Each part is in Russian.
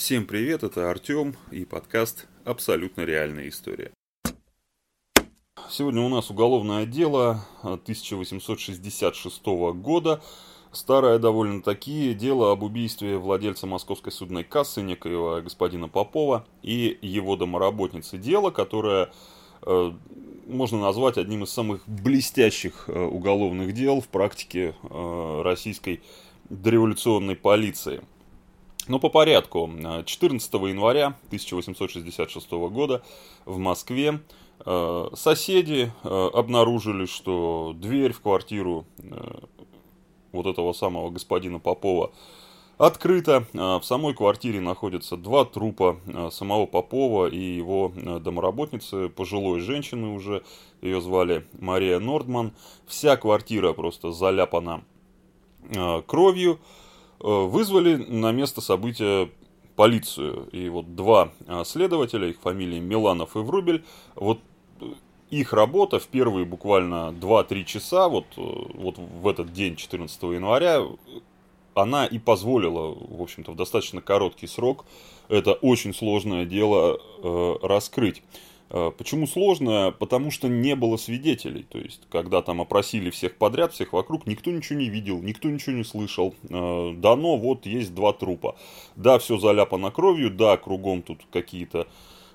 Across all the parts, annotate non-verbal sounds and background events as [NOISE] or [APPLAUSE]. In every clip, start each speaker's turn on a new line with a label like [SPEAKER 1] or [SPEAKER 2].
[SPEAKER 1] Всем привет, это Артем и подкаст «Абсолютно реальная история». Сегодня у нас уголовное дело 1866 года. Старое довольно-таки дело об убийстве владельца московской судной кассы некоего господина Попова и его домоработницы. Дело, которое э, можно назвать одним из самых блестящих э, уголовных дел в практике э, российской дореволюционной полиции. Но по порядку. 14 января 1866 года в Москве э, соседи э, обнаружили, что дверь в квартиру э, вот этого самого господина Попова открыта. В самой квартире находятся два трупа самого Попова и его домоработницы, пожилой женщины уже, ее звали Мария Нордман. Вся квартира просто заляпана кровью. Э, вызвали на место события полицию. И вот два э, следователя, их фамилии Миланов и Врубель, вот э, их работа в первые буквально 2-3 часа, вот, вот в этот день, 14 января, она и позволила, в общем-то, в достаточно короткий срок это очень сложное дело э, раскрыть. Э, почему сложно? Потому что не было свидетелей. То есть, когда там опросили всех подряд, всех вокруг, никто ничего не видел, никто ничего не слышал. Э, дано, вот есть два трупа. Да, все заляпано кровью, да, кругом тут какие-то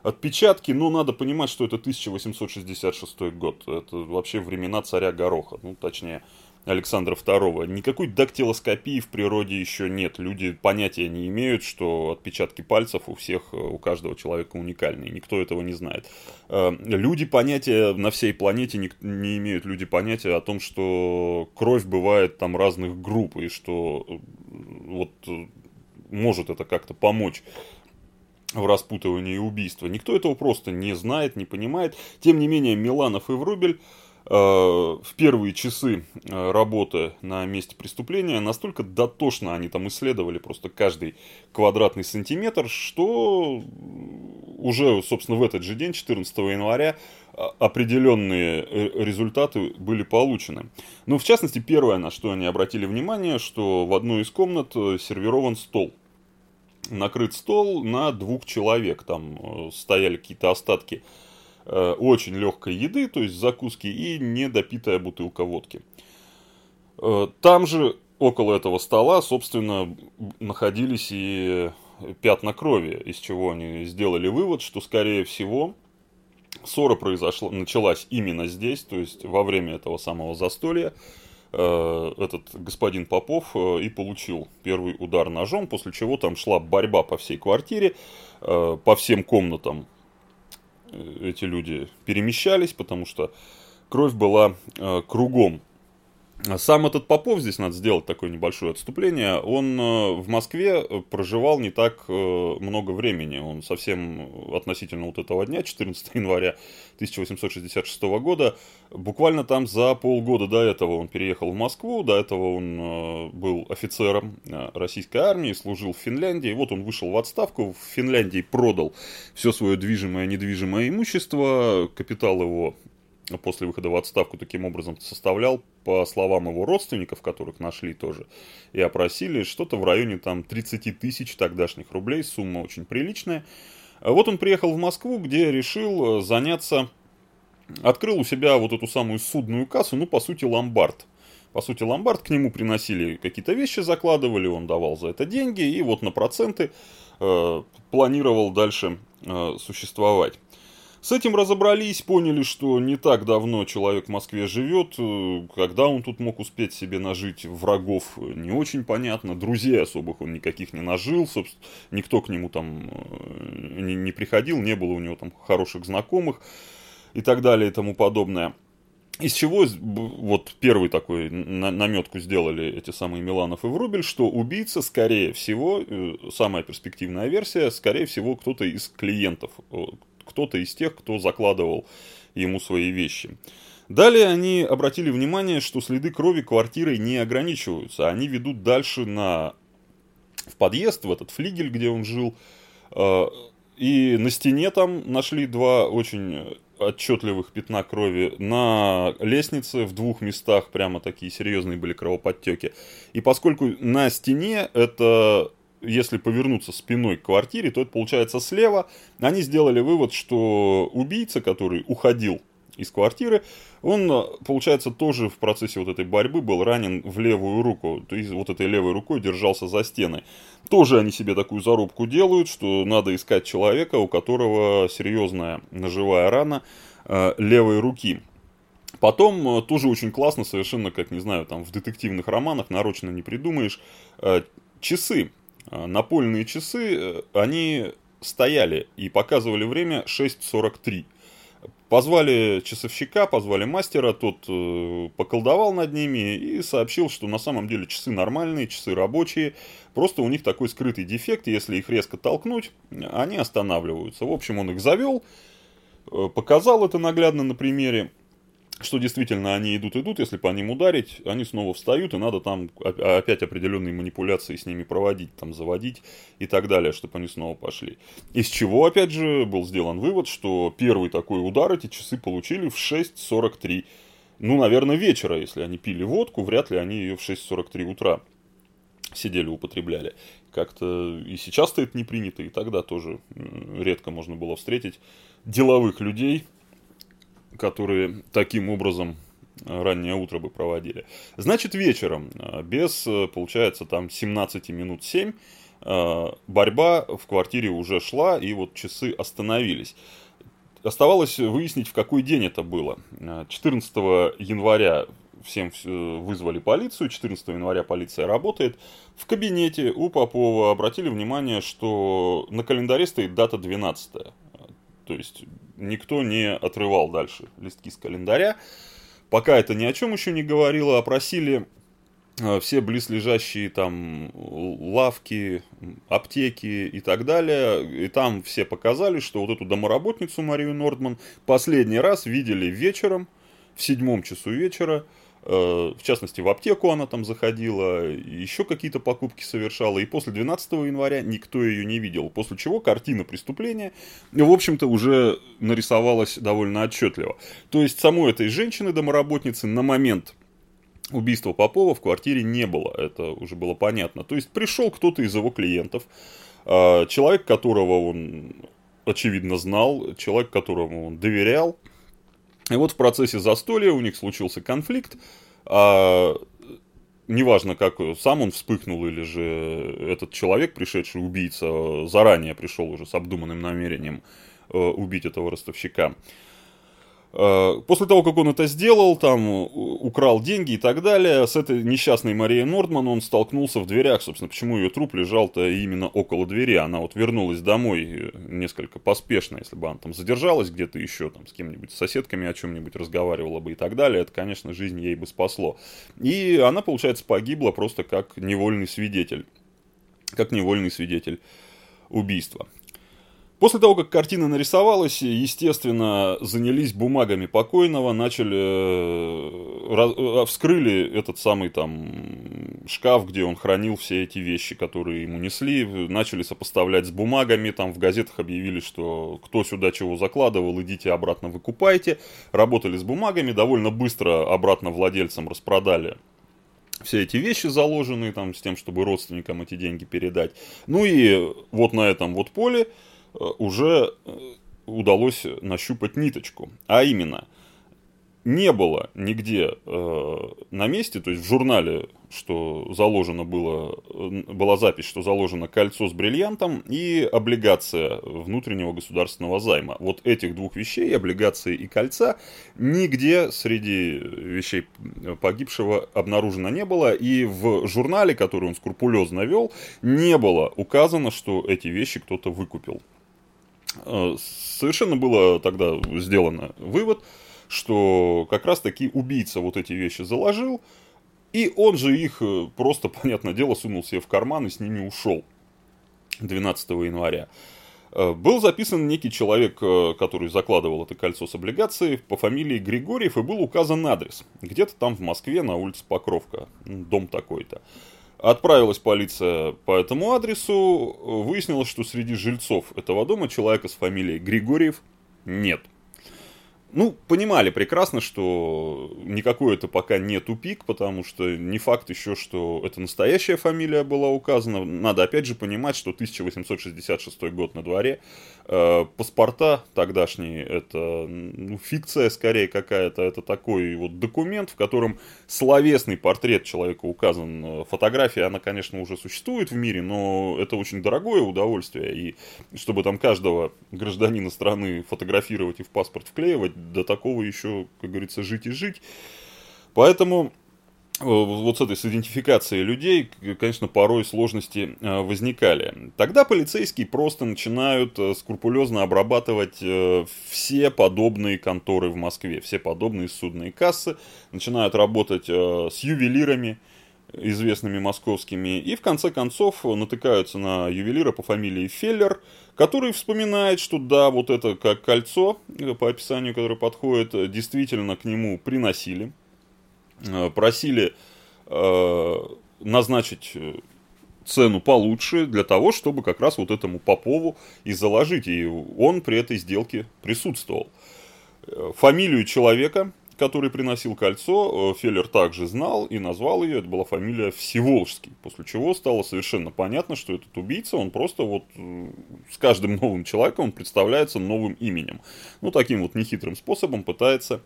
[SPEAKER 1] отпечатки, но надо понимать, что это 1866 год. Это вообще времена царя Гороха, ну, точнее, Александра II. Никакой дактилоскопии в природе еще нет. Люди понятия не имеют, что отпечатки пальцев у всех, у каждого человека уникальные. Никто этого не знает. Э, люди понятия на всей планете не, не имеют люди понятия о том, что кровь бывает там разных групп, и что э, вот э, может это как-то помочь в распутывании убийства. Никто этого просто не знает, не понимает. Тем не менее, Миланов и Врубель Э, в первые часы э, работы на месте преступления настолько дотошно они там исследовали просто каждый квадратный сантиметр, что уже, собственно, в этот же день, 14 января, определенные э, результаты были получены. Ну, в частности, первое, на что они обратили внимание, что в одной из комнат сервирован стол. Накрыт стол на двух человек, там стояли какие-то остатки Э, очень легкой еды, то есть закуски, и недопитая бутылка водки. Э, там же, около этого стола, собственно, находились и пятна крови, из чего они сделали вывод, что, скорее всего, ссора произошла, началась именно здесь, то есть во время этого самого застолья, э, этот господин Попов и получил первый удар ножом, после чего там шла борьба по всей квартире, по всем комнатам Э, эти люди перемещались, потому что кровь была э, кругом. Сам этот Попов, здесь надо сделать такое небольшое отступление, он э, в Москве проживал не так много времени. Он совсем относительно вот этого дня, 14 января 1866 года, буквально там за полгода до этого он переехал в Москву, до этого он был офицером российской армии, служил в Финляндии, вот он вышел в отставку, в Финляндии продал все свое движимое и недвижимое имущество, капитал его после выхода в отставку таким образом составлял, по словам его родственников, которых нашли тоже, и опросили, что-то в районе там 30 тысяч тогдашних рублей, сумма очень приличная. Вот он приехал в Москву, где решил заняться, открыл у себя вот эту самую судную кассу, ну, по сути, ломбард. По сути, ломбард к нему приносили какие-то вещи, закладывали, он давал за это деньги, и вот на проценты э, планировал дальше э, существовать. С этим разобрались, поняли, что не так давно человек в Москве живет, э, когда он тут мог успеть себе нажить врагов, не очень понятно, друзей особых он никаких не нажил, собственно, никто к нему там э, не, не приходил, не было у него там хороших знакомых и так далее и тому подобное. Из чего вот первый такой наметку сделали эти самые Миланов и Врубель, что убийца, скорее всего, э, самая перспективная версия, скорее всего, кто-то из клиентов, кто-то из тех, кто закладывал ему свои вещи. Далее они обратили внимание, что следы крови квартирой не ограничиваются. Они ведут дальше на... в подъезд, в этот флигель, где он жил. Э, и на стене там нашли два очень отчетливых пятна крови. На лестнице в двух местах прямо такие серьезные были кровоподтеки. И поскольку на стене это если повернуться спиной к квартире, то это получается слева. Они сделали вывод, что убийца, который уходил из квартиры, он, получается, тоже в процессе вот этой борьбы был ранен в левую руку, то есть вот этой левой рукой держался за стены. Тоже они себе такую зарубку делают, что надо искать человека, у которого серьезная ножевая рана э, левой руки. Потом э, тоже очень классно, совершенно, как, не знаю, там в детективных романах нарочно не придумаешь, э, часы. Э, напольные часы, они стояли и показывали время 6.43. Позвали часовщика, позвали мастера, тот э, поколдовал над ними и сообщил, что на самом деле часы нормальные, часы рабочие, просто у них такой скрытый дефект, если их резко толкнуть, они останавливаются. В общем, он их завел, э, показал это наглядно на примере, что действительно они идут-идут, если по ним ударить, они снова встают, и надо там опять определенные манипуляции с ними проводить, там заводить и так далее, чтобы они снова пошли. Из чего, опять же, был сделан вывод, что первый такой удар эти часы получили в 6.43. Ну, наверное, вечера, если они пили водку, вряд ли они ее в 6.43 утра сидели, употребляли. Как-то и сейчас-то это не принято, и тогда тоже редко можно было встретить деловых людей, которые таким образом э, раннее утро бы проводили. Значит, вечером, э, без, э, получается, там 17 минут 7, борьба в квартире уже шла, и вот часы остановились. Оставалось выяснить, в какой день это было. 14 января всем вызвали полицию, 14 января полиция работает. В кабинете у Попова обратили внимание, что на календаре стоит дата 12 то есть никто не отрывал дальше листки с календаря. Пока это ни о чем еще не говорило, опросили э, все близлежащие там лавки, аптеки и так далее. И там все показали, что вот эту домоработницу Марию Нордман последний раз видели вечером, в седьмом часу вечера, в частности, в аптеку она там заходила, еще какие-то покупки совершала, и после 12 января никто ее не видел. После чего картина преступления, в общем-то, уже нарисовалась довольно отчетливо. То есть, самой этой женщины-домоработницы на момент убийства Попова в квартире не было, это уже было понятно. То есть, пришел кто-то из его клиентов, э, человек, которого он, очевидно, знал, человек, которому он доверял, и вот в процессе застолья у них случился конфликт, а неважно, как сам он вспыхнул, или же этот человек, пришедший убийца, заранее пришел уже с обдуманным намерением э, убить этого ростовщика. Э, после того, как он это сделал, там, украл деньги и так далее, с этой несчастной Марией Нордман он столкнулся в дверях, собственно, почему ее труп лежал-то именно около двери, она вот вернулась домой э, несколько поспешно, если бы она там задержалась где-то еще, там, с кем-нибудь, с соседками о чем-нибудь разговаривала бы и так далее, это, конечно, жизнь ей бы спасло. И она, получается, погибла просто как невольный свидетель, как невольный свидетель убийства. После того, как картина нарисовалась, естественно, занялись бумагами покойного, начали, э, э, вскрыли этот самый там шкаф, где он хранил все эти вещи, которые ему несли, начали сопоставлять с бумагами, там в газетах объявили, что кто сюда чего закладывал, идите обратно выкупайте, работали с бумагами, довольно быстро обратно владельцам распродали все эти вещи заложенные там с тем, чтобы родственникам эти деньги передать. Ну и вот на этом вот поле уже э, удалось нащупать ниточку. А именно, не было нигде э, на месте, то есть в журнале, что заложено было, э, была запись, что заложено кольцо с бриллиантом и облигация внутреннего государственного займа. Вот этих двух вещей, облигации и кольца, нигде среди вещей погибшего обнаружено не было. И в журнале, который он скрупулезно вел, не было указано, что эти вещи кто-то выкупил. Э, совершенно было тогда сделано вывод, что как раз таки убийца вот эти вещи заложил, и он же их э, просто, [LAUGHS] понятное дело, сунул себе в карман и с ними ушел 12 января. Э, был записан некий человек, который закладывал это кольцо с облигацией по фамилии Григорьев, и был указан адрес. Где-то там в Москве на улице Покровка, дом такой-то. Отправилась полиция по этому адресу, выяснилось, что среди жильцов этого дома человека с фамилией Григорьев нет. ну, понимали прекрасно, что никакой это пока не тупик, потому что не факт еще, что это настоящая фамилия была указана. Надо опять же понимать, что 1866 год на дворе. Э, паспорта тогдашние, это ну, фикция скорее какая-то, это такой вот документ, в котором словесный портрет человека указан. Фотография, она, конечно, уже существует в мире, но это очень дорогое удовольствие, и чтобы там каждого гражданина страны фотографировать и в паспорт вклеивать, до такого еще, как говорится, жить и жить. Поэтому э, вот с этой с идентификацией людей, конечно, порой сложности э, возникали. Тогда полицейские просто начинают э, скрупулезно обрабатывать все подобные конторы в Москве, все подобные судные кассы, начинают работать с ювелирами, известными московскими, и в конце концов натыкаются на ювелира по фамилии Феллер, который вспоминает, что да, вот это как кольцо, э, по описанию, которое подходит, э, действительно к нему приносили, э, просили э, назначить цену получше для того, чтобы как раз вот этому Попову и заложить, и он при этой сделке присутствовал. Фамилию человека, который приносил кольцо, э, Феллер также знал и назвал ее, это была фамилия Всеволжский, после чего стало совершенно понятно, что этот убийца, он просто вот э, с каждым новым человеком он представляется новым именем. Ну, таким вот нехитрым способом пытается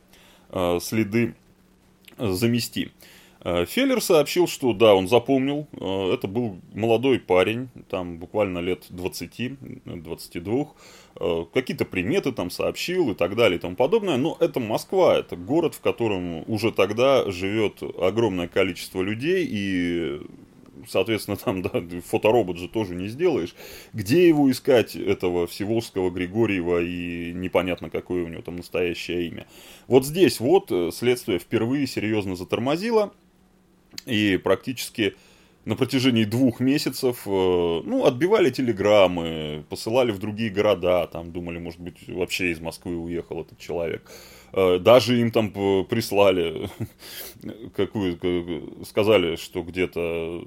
[SPEAKER 1] э, следы замести. Э, Феллер сообщил, что да, он запомнил, э, это был молодой парень, там буквально лет 20-22, э, какие-то приметы там сообщил и так далее и тому подобное, но это Москва, это город, в котором уже тогда живет огромное количество людей и соответственно, там, да, фоторобот же тоже не сделаешь. Где его искать, этого Всеволжского Григорьева, и непонятно, какое у него там настоящее имя. Вот здесь вот следствие впервые серьезно затормозило, и практически на протяжении двух месяцев, э, ну, отбивали телеграммы, посылали в другие города, там думали, может быть, вообще из Москвы уехал этот человек. Э, даже им там прислали, [LAUGHS] какую, сказали, что где-то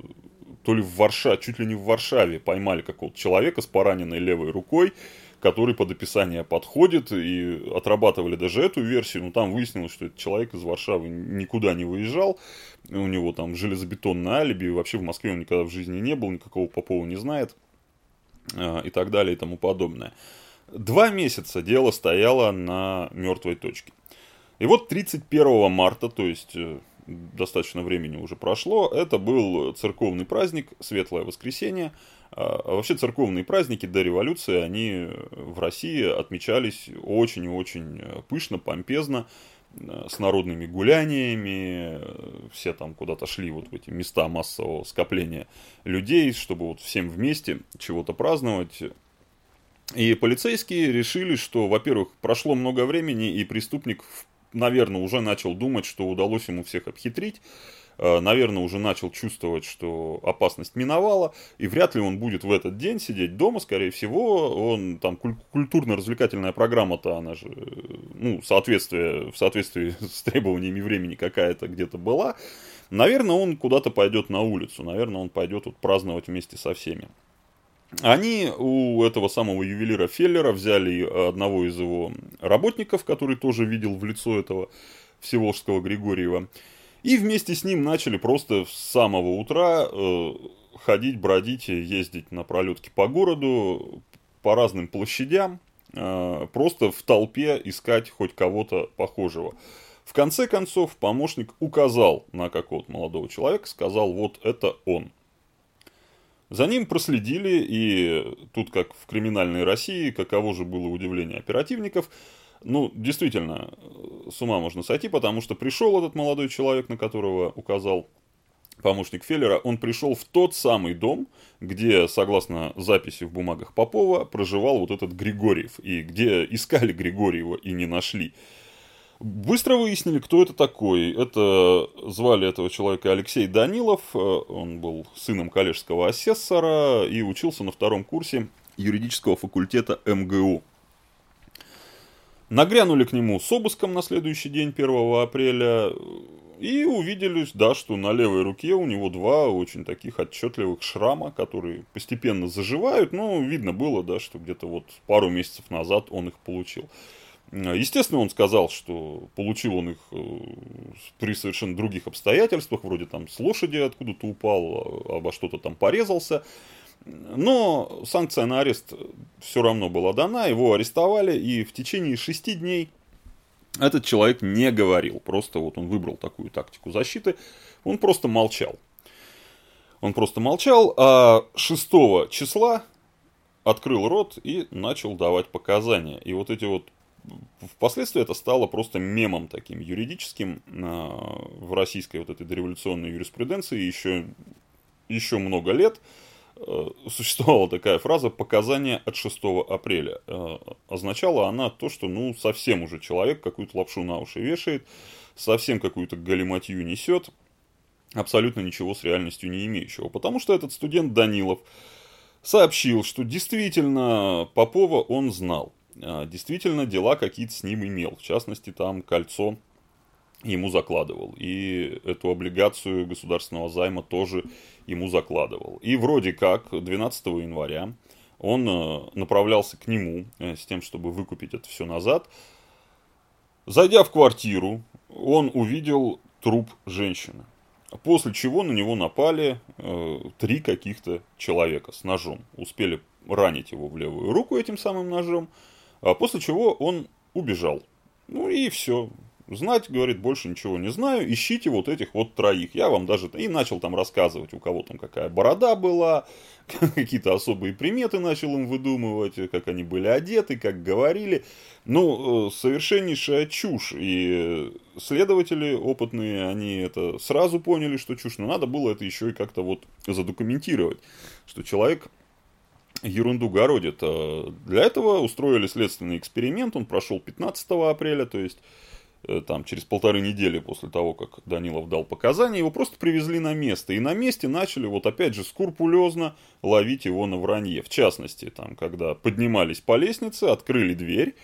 [SPEAKER 1] то ли в Варшаве, чуть ли не в Варшаве поймали какого-то человека с пораненной левой рукой, который под описание подходит, и отрабатывали даже эту версию, но там выяснилось, что этот человек из Варшавы никуда не выезжал, у него там железобетонное алиби, вообще в Москве он никогда в жизни не был, никакого Попова не знает, а, и так далее и тому подобное. Два месяца дело стояло на мертвой точке. И вот 31 марта, то есть э, достаточно времени уже прошло, это был церковный праздник, Светлое Воскресенье, а, а вообще церковные праздники до революции, они в России отмечались очень и очень пышно, помпезно, э, с народными гуляниями, все там куда-то шли вот в эти места массового скопления людей, чтобы вот всем вместе чего-то праздновать. И полицейские решили, что, во-первых, прошло много времени, и преступник, наверное, уже начал думать, что удалось ему всех обхитрить, Э, наверное, уже начал чувствовать, что опасность миновала, и вряд ли он будет в этот день сидеть дома, скорее всего, он там культурно-развлекательная программа-то, она же, ну, соответствие, в соответствии [LAUGHS] с требованиями времени какая-то где-то была, наверное, он куда-то пойдет на улицу, наверное, он пойдет вот праздновать вместе со всеми. Они у этого самого ювелира Феллера взяли одного из его работников, который тоже видел в лицо этого Всеволжского Григорьева, и вместе с ним начали просто с самого утра э, ходить, бродить, ездить на пролетке по городу, по разным площадям, э, просто в толпе искать хоть кого-то похожего. В конце концов, помощник указал на какого-то молодого человека, сказал, вот это он. За ним проследили, и тут, как в криминальной России, каково же было удивление оперативников – ну, действительно, с ума можно сойти, потому что пришел этот молодой человек, на которого указал помощник Феллера, он пришел в тот самый дом, где, согласно записи в бумагах Попова, проживал вот этот Григорьев, и где искали Григорьева и не нашли. Быстро выяснили, кто это такой. Это звали этого человека Алексей Данилов, он был сыном коллежского асессора и учился на втором курсе юридического факультета МГУ. Нагрянули к нему с обыском на следующий день, 1 апреля, и увидели, да, что на левой руке у него два очень таких отчетливых шрама, которые постепенно заживают, но видно было, да, что где-то вот пару месяцев назад он их получил. Естественно, он сказал, что получил он их при совершенно других обстоятельствах, вроде там с лошади откуда-то упал, обо что-то там порезался. Но санкция на арест все равно была дана, его арестовали, и в течение шести дней этот человек не говорил. Просто вот он выбрал такую тактику защиты, он просто молчал. Он просто молчал, а 6 числа открыл рот и начал давать показания. И вот эти вот Впоследствии это стало просто мемом таким юридическим а, в российской вот этой дореволюционной юриспруденции еще, еще много лет. Э, существовала такая фраза «показания от 6 апреля». Э, означала она то, что ну совсем уже человек какую-то лапшу на уши вешает, совсем какую-то галиматью несет, абсолютно ничего с реальностью не имеющего. Потому что этот студент Данилов сообщил, что действительно Попова он знал. Э, действительно дела какие-то с ним имел. В частности, там кольцо ему закладывал. И эту облигацию государственного займа тоже ему закладывал. И вроде как 12 января он э, направлялся к нему э, с тем, чтобы выкупить это все назад. Зайдя в квартиру, он увидел труп женщины. После чего на него напали э, три каких-то человека с ножом. Успели ранить его в левую руку этим самым ножом. А после чего он убежал. Ну и все. Знать, говорит, больше ничего не знаю, ищите вот этих вот троих. Я вам даже и начал там рассказывать, у кого там какая борода была, [LAUGHS] какие-то особые приметы начал им выдумывать, как они были одеты, как говорили. Ну, э, совершеннейшая чушь. И следователи опытные, они это сразу поняли, что чушь, но надо было это еще и как-то вот задокументировать, что человек ерунду городит. Э, для этого устроили следственный эксперимент, он прошел 15 апреля, то есть Э, там, через полторы недели после того, как Данилов дал показания, его просто привезли на место. И на месте начали, вот опять же, скрупулезно ловить его на вранье. В частности, там, когда поднимались по лестнице, открыли дверь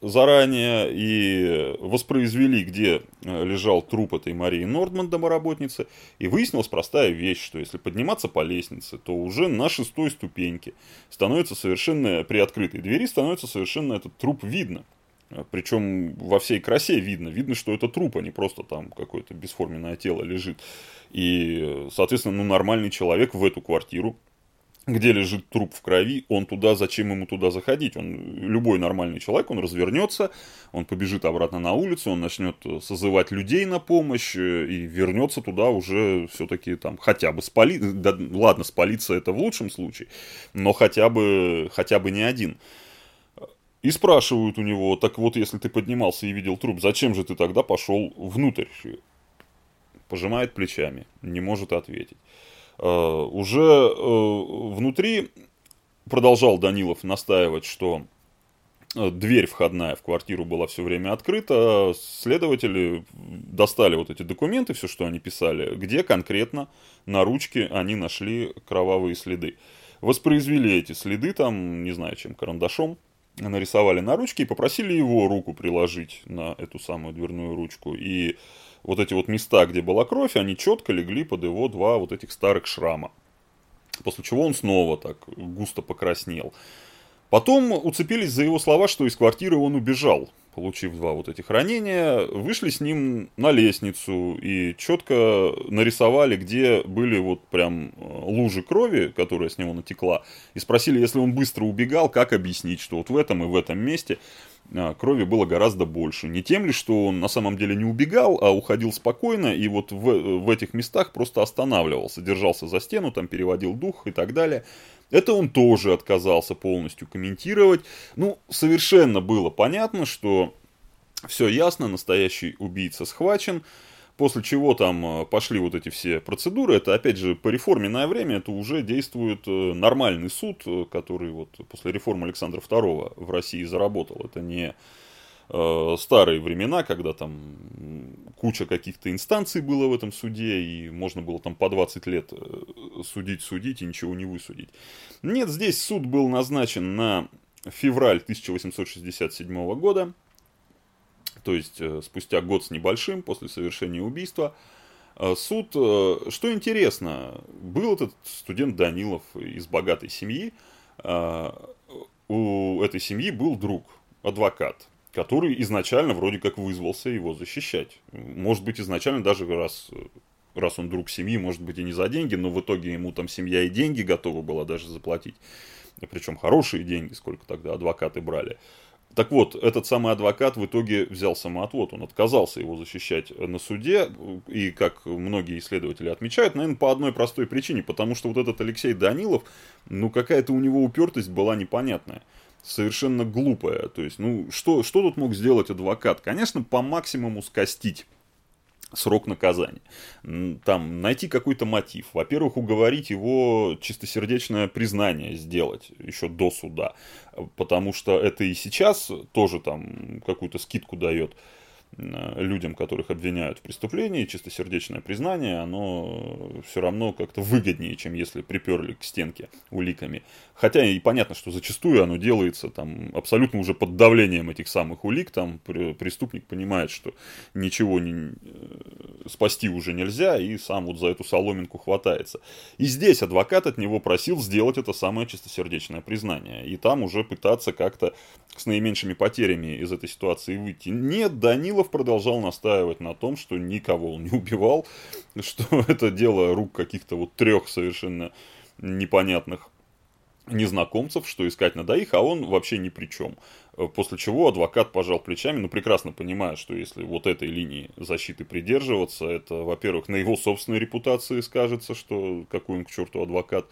[SPEAKER 1] заранее и воспроизвели, где э, лежал труп этой Марии Нордман, домоработницы, и выяснилась простая вещь, что если подниматься по лестнице, то уже на шестой ступеньке становится совершенно, при открытой двери становится совершенно этот труп видно. А, Причем во всей красе видно. Видно, что это труп, а не просто там какое-то бесформенное тело лежит. И, соответственно, ну, нормальный человек в эту квартиру, где лежит труп в крови, он туда, зачем ему туда заходить? Он, любой нормальный человек, он развернется, он побежит обратно на улицу, он начнет созывать людей на помощь э, и вернется туда уже все-таки там хотя бы спалиться. Да, ладно, спалиться это в лучшем случае, но хотя бы, хотя бы не один. И спрашивают у него, так вот, если ты поднимался и видел труп, зачем же ты тогда пошел внутрь? Пожимает плечами, не может ответить. Uh, уже uh, внутри продолжал Данилов настаивать, что э, дверь входная в квартиру была все время открыта, следователи достали вот эти документы, все, что они писали, где конкретно на ручке они нашли кровавые следы. Воспроизвели эти следы там, не знаю чем, карандашом, нарисовали на ручке и попросили его руку приложить на эту самую дверную ручку. И вот эти вот места, где была кровь, они четко легли под его два вот этих старых шрама. После чего он снова так густо покраснел. Потом уцепились за его слова, что из квартиры он убежал получив два вот этих ранения, вышли с ним на лестницу и четко нарисовали, где были вот прям э, лужи крови, которая с него натекла, и спросили, если он быстро убегал, как объяснить, что вот в этом и в этом месте крови было гораздо больше. Не тем ли, что он на самом деле не убегал, а уходил спокойно и вот в, в этих местах просто останавливался, держался за стену, там переводил дух и так далее. Это он тоже отказался полностью комментировать. Ну, совершенно было понятно, что все ясно, настоящий убийца схвачен. После чего там э, пошли вот эти все процедуры. Это, опять же, по реформенное время это уже действует э, нормальный суд, э, который вот после реформы Александра II в России заработал. Это не старые времена, когда там куча каких-то инстанций было в этом суде, и можно было там по 20 лет судить, судить и ничего не высудить. Нет, здесь суд был назначен на февраль 1867 года, то есть э, спустя год с небольшим после совершения убийства. Э, суд, что интересно, был этот студент Данилов из богатой семьи, у этой семьи был друг, адвокат, который изначально вроде как вызвался его защищать. Может быть, изначально даже раз, раз он друг семьи, может быть, и не за деньги, но в итоге ему там семья и деньги готова была даже заплатить. Причем хорошие деньги, сколько тогда адвокаты брали. Так вот, этот самый адвокат в итоге взял самоотвод, он отказался его защищать на суде, и, как многие исследователи отмечают, наверное, по одной простой причине, потому что вот этот Алексей Данилов, ну, какая-то у него упертость была непонятная совершенно глупая. То есть, ну, что, что тут мог сделать адвокат? Конечно, по максимуму скостить срок наказания. Там найти какой-то мотив. Во-первых, уговорить его чистосердечное признание сделать еще до суда. Потому что это и сейчас тоже там какую-то скидку дает людям, которых обвиняют в преступлении, чистосердечное признание, оно все равно как-то выгоднее, чем если приперли к стенке уликами. Хотя и понятно, что зачастую оно делается там абсолютно уже под давлением этих самых улик, там преступник понимает, что ничего не, э, спасти уже нельзя, и сам вот за эту соломинку хватается. И здесь адвокат от него просил сделать это самое чистосердечное признание, и там уже пытаться как-то с наименьшими потерями из этой ситуации выйти. Нет, Данилов Кириллов продолжал настаивать на том, что никого он не убивал, [LAUGHS] что это дело рук каких-то вот трех совершенно непонятных незнакомцев, что искать надо их, а он вообще ни при чем. После чего адвокат пожал плечами, ну прекрасно понимая, что если вот этой линии защиты придерживаться, это, во-первых, на его собственной репутации скажется, что какой он к черту адвокат,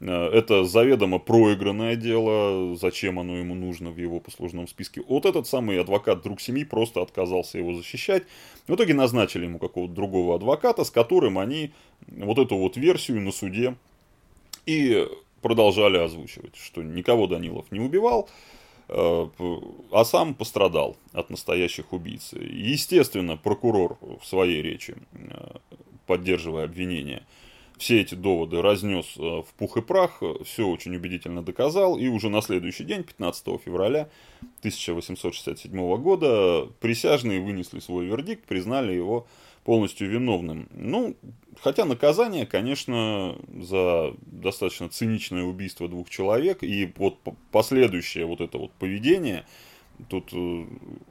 [SPEAKER 1] это заведомо проигранное дело, зачем оно ему нужно в его послужном списке. Вот этот самый адвокат друг семьи просто отказался его защищать. В итоге назначили ему какого-то другого адвоката, с которым они вот эту вот версию на суде и продолжали озвучивать, что никого Данилов не убивал, э, а сам пострадал от настоящих убийц. Естественно, прокурор в своей речи, э, поддерживая обвинение, все эти доводы разнес э, в пух и прах, все очень убедительно доказал, и уже на следующий день, 15 февраля 1867 года, присяжные вынесли свой вердикт, признали его полностью виновным. Ну, хотя наказание, конечно, за достаточно циничное убийство двух человек и вот последующее вот это вот поведение, тут э,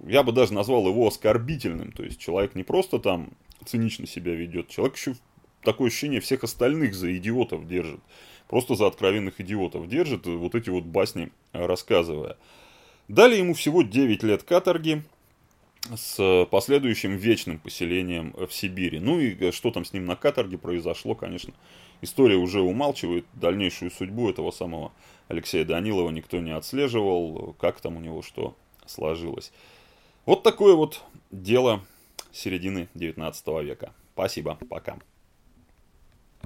[SPEAKER 1] я бы даже назвал его оскорбительным. То есть человек не просто там цинично себя ведет, человек еще такое ощущение всех остальных за идиотов держит. Просто за откровенных идиотов держит, вот эти вот басни рассказывая. Дали ему всего 9 лет каторги с последующим вечным поселением в Сибири. Ну и что там с ним на каторге произошло, конечно, история уже умалчивает. Дальнейшую судьбу этого самого Алексея Данилова никто не отслеживал, как там у него что сложилось. Вот такое вот дело середины 19 века. Спасибо, пока.